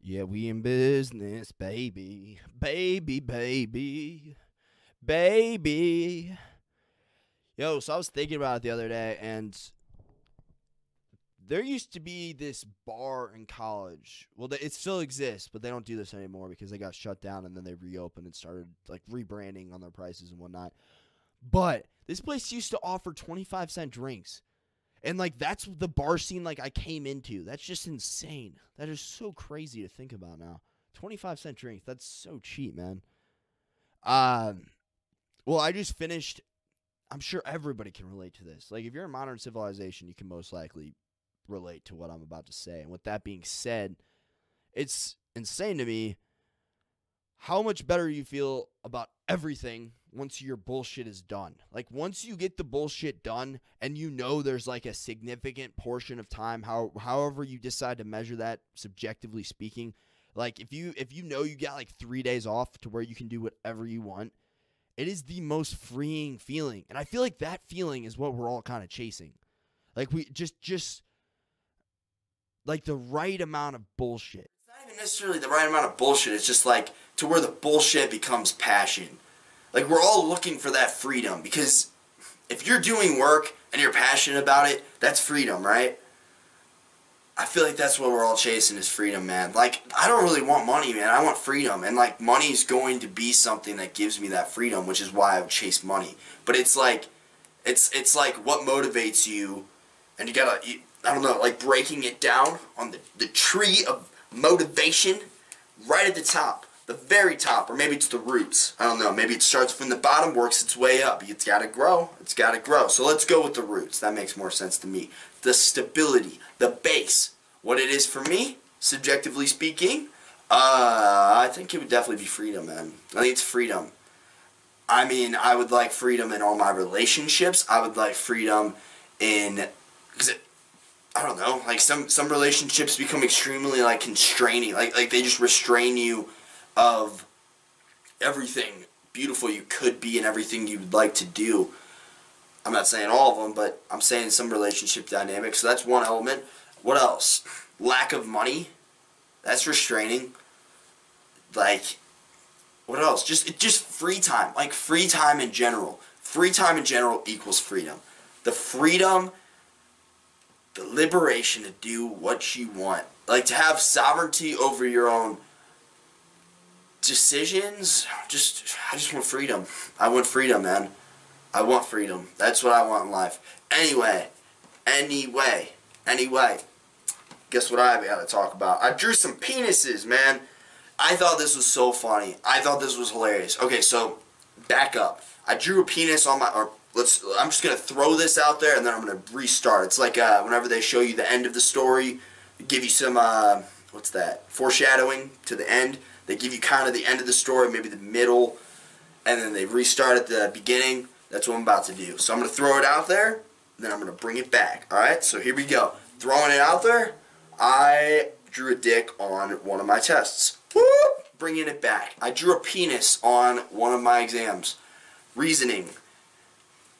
Yeah, we in business, baby. Baby, baby. Baby. Yo, so I was thinking about it the other day, and there used to be this bar in college. Well, it still exists, but they don't do this anymore because they got shut down and then they reopened and started like rebranding on their prices and whatnot. But this place used to offer 25 cent drinks. And like that's the bar scene like I came into. That's just insane. That is so crazy to think about now. 25 cent drinks. That's so cheap, man. Um well, I just finished I'm sure everybody can relate to this. Like if you're in modern civilization, you can most likely relate to what I'm about to say. And with that being said, it's insane to me how much better you feel about everything once your bullshit is done. Like once you get the bullshit done and you know there's like a significant portion of time how however you decide to measure that subjectively speaking, like if you if you know you got like 3 days off to where you can do whatever you want, it is the most freeing feeling. And I feel like that feeling is what we're all kind of chasing. Like we just just like the right amount of bullshit. Necessarily the right amount of bullshit. It's just like to where the bullshit becomes passion. Like we're all looking for that freedom because if you're doing work and you're passionate about it, that's freedom, right? I feel like that's what we're all chasing is freedom, man. Like I don't really want money, man. I want freedom, and like money is going to be something that gives me that freedom, which is why I would chase money. But it's like, it's it's like what motivates you, and you gotta, I don't know, like breaking it down on the the tree of motivation, right at the top the very top, or maybe it's the roots. I don't know. Maybe it starts from the bottom, works its way up. It's got to grow. It's got to grow. So let's go with the roots. That makes more sense to me. The stability, the base. What it is for me, subjectively speaking, uh, I think it would definitely be freedom, man. I think it's freedom. I mean, I would like freedom in all my relationships. I would like freedom in, because I don't know, like some some relationships become extremely like constraining, like like they just restrain you of everything beautiful you could be and everything you'd like to do. I'm not saying all of them, but I'm saying some relationship dynamics. So that's one element. What else? Lack of money. That's restraining. Like, what else? Just just free time. Like free time in general. Free time in general equals freedom. The freedom, the liberation to do what you want. Like to have sovereignty over your own decisions, just I just want freedom. I want freedom, man. I want freedom. That's what I want in life. Anyway, anyway, anyway. Guess what I got to talk about? I drew some penises, man. I thought this was so funny. I thought this was hilarious. Okay, so back up. I drew a penis on my or let's I'm just to throw this out there and then I'm to restart. It's like uh, whenever they show you the end of the story, give you some uh, what's that? Foreshadowing to the end they give you kind of the end of the story, maybe the middle, and then they restart at the beginning. That's what I'm about to do. So I'm to throw it out there, then I'm to bring it back. All right, so here we go. Throwing it out there, I drew a dick on one of my tests. Bringing it back. I drew a penis on one of my exams. Reasoning.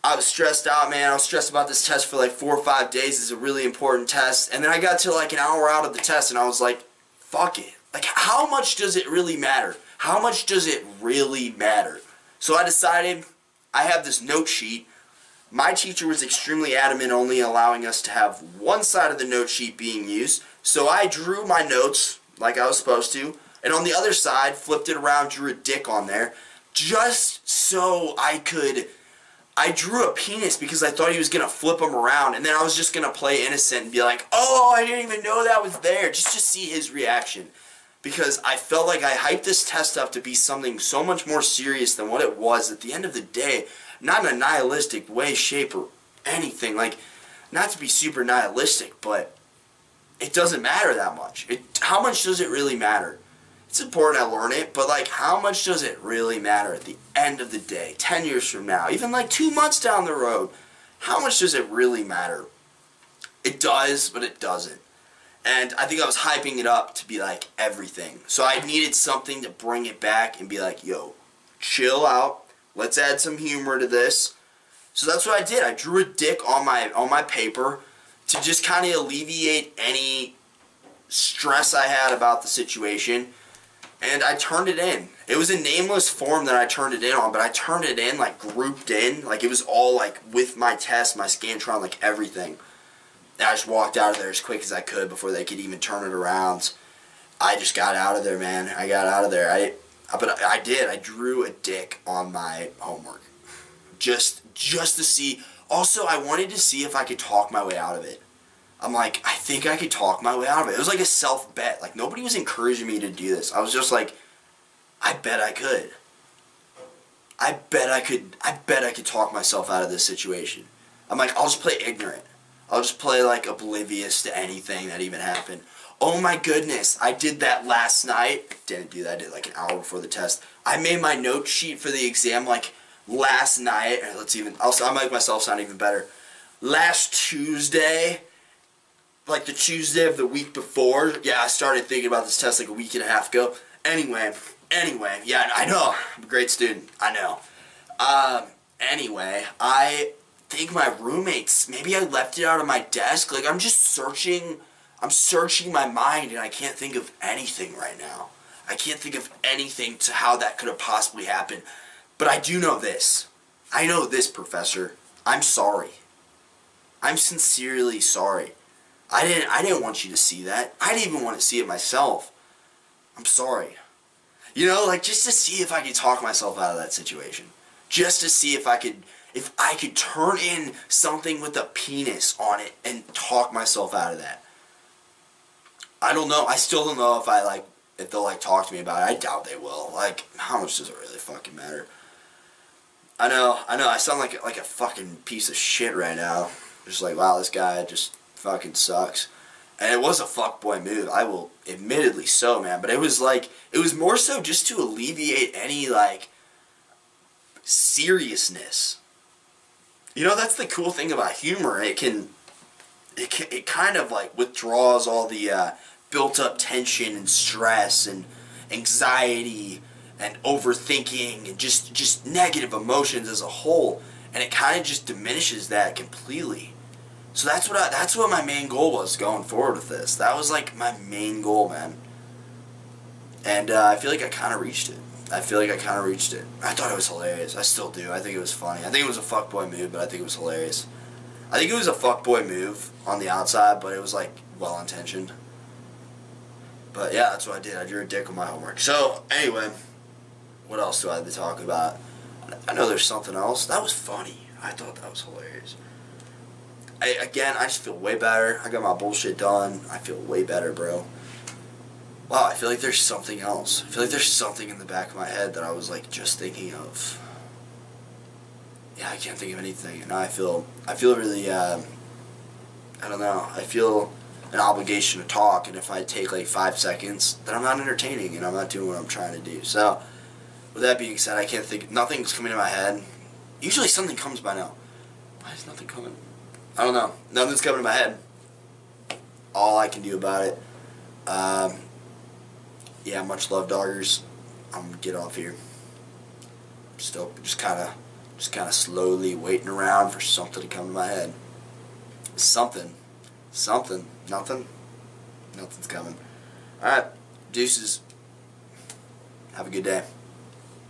I was stressed out, man. I was stressed about this test for like four or five days. It's a really important test. And then I got to like an hour out of the test and I was like, fuck it. Like, how much does it really matter? How much does it really matter? So I decided I have this note sheet. My teacher was extremely adamant only allowing us to have one side of the note sheet being used. So I drew my notes like I was supposed to, and on the other side, flipped it around, drew a dick on there, just so I could. I drew a penis because I thought he was gonna flip him around, and then I was just gonna play innocent and be like, "Oh, I didn't even know that was there," just to see his reaction because I felt like I hyped this test up to be something so much more serious than what it was at the end of the day. Not in a nihilistic way, shape, or anything. Like, not to be super nihilistic, but it doesn't matter that much. It, how much does it really matter? It's important I learn it, but like, how much does it really matter at the end of the day, 10 years from now, even like two months down the road? How much does it really matter? It does, but it doesn't. And I think I was hyping it up to be like everything. So I needed something to bring it back and be like, yo, chill out. Let's add some humor to this. So that's what I did. I drew a dick on my on my paper to just kind of alleviate any stress I had about the situation, and I turned it in. It was a nameless form that I turned it in on, but I turned it in like grouped in, like it was all like with my test, my Scantron, like everything. And I just walked out of there as quick as I could before they could even turn it around. I just got out of there, man. I got out of there. I, but I did. I drew a dick on my homework, just just to see. Also, I wanted to see if I could talk my way out of it. I'm like, I think I could talk my way out of it. It was like a self bet. Like nobody was encouraging me to do this. I was just like, I bet I could. I bet I could. I bet I could talk myself out of this situation. I'm like, I'll just play ignorant. I'll just play like oblivious to anything that even happened. Oh my goodness, I did that last night. Didn't do that. I did like an hour before the test. I made my note sheet for the exam like last night. Let's even. I'll, I'll make myself sound even better. Last Tuesday, like the Tuesday of the week before. Yeah, I started thinking about this test like a week and a half ago. Anyway, anyway, yeah, I know. I'm a great student. I know. Um, anyway, I think my roommates, maybe I left it out of my desk. Like, I'm just searching, I'm searching my mind and I can't think of anything right now. I can't think of anything to how that could have possibly happened. But I do know this. I know this, Professor. I'm sorry. I'm sincerely sorry. I didn't I didn't want you to see that. I didn't even want to see it myself. I'm sorry. You know, like just to see if I could talk myself out of that situation. Just to see if I could if I could turn in something with a penis on it and talk myself out of that. I don't know. I still don't know if I like if they'll like talk to me about it. I doubt they will. Like how much does it really fucking matter? I know, I know. I sound like like a fucking piece of shit right now. Just like wow, this guy just fucking sucks. And it was a fuckboy move. I will admittedly so, man. But it was like it was more so just to alleviate any like seriousness. You know, that's the cool thing about humor. It can it can, it kind of like withdraws all the uh, built up tension and stress and anxiety and overthinking and just just negative emotions as a whole and it kind of just diminishes that completely so that's what I, that's what my main goal was going forward with this. That was like my main goal, man. And uh, I feel like I kind of reached it. I feel like I kind of reached it. I thought it was hilarious. I still do. I think it was funny. I think it was a fuckboy move, but I think it was hilarious. I think it was a fuckboy move on the outside, but it was like well intentioned. But yeah, that's what I did. I drew a dick on my homework. So anyway, what else do I have to talk about? I know there's something else. That was funny. I thought that was hilarious. I, again, I just feel way better. I got my bullshit done. I feel way better, bro. Wow, I feel like there's something else. I feel like there's something in the back of my head that I was like just thinking of. Yeah, I can't think of anything, and I feel I feel really um, I don't know. I feel an obligation to talk, and if I take like five seconds, then I'm not entertaining, and I'm not doing what I'm trying to do. So, with that being said, I can't think. Nothing's coming to my head. Usually something comes by now. Why is nothing coming? I don't know. Nothing's coming to my head. All I can do about it. Um, yeah, much love, doggers. I'm gonna get off here. Still, just kind of, just kind of slowly waiting around for something to come to my head. Something, something, nothing, nothing's coming. All right, deuces. Have a good day.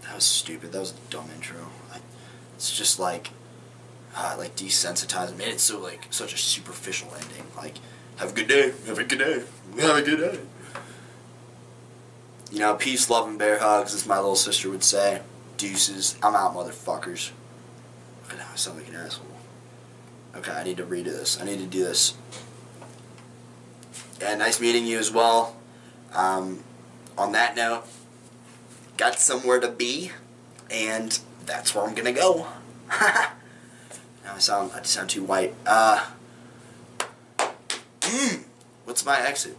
That was stupid. That was a dumb intro. I, it's just like uh, like desensitized. Made it so like such a superficial ending. Like, have a good day. Have a good day. Have a good day. You know, peace, love, and bear hugs, as my little sister would say. Deuces. I'm out, motherfuckers. Now I sound like an asshole. Okay, I need to redo this. I need to do this. Yeah, nice meeting you as well. Um, on that note, got somewhere to be, and that's where I'm gonna go. I sound I sound too white. Uh, mm, what's my exit?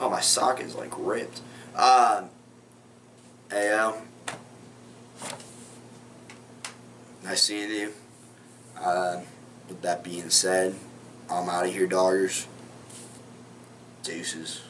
Oh, my sock is like ripped. Uh, Ayo. Nice seeing you. Uh, with that being said, I'm out of here, doggers. Deuces.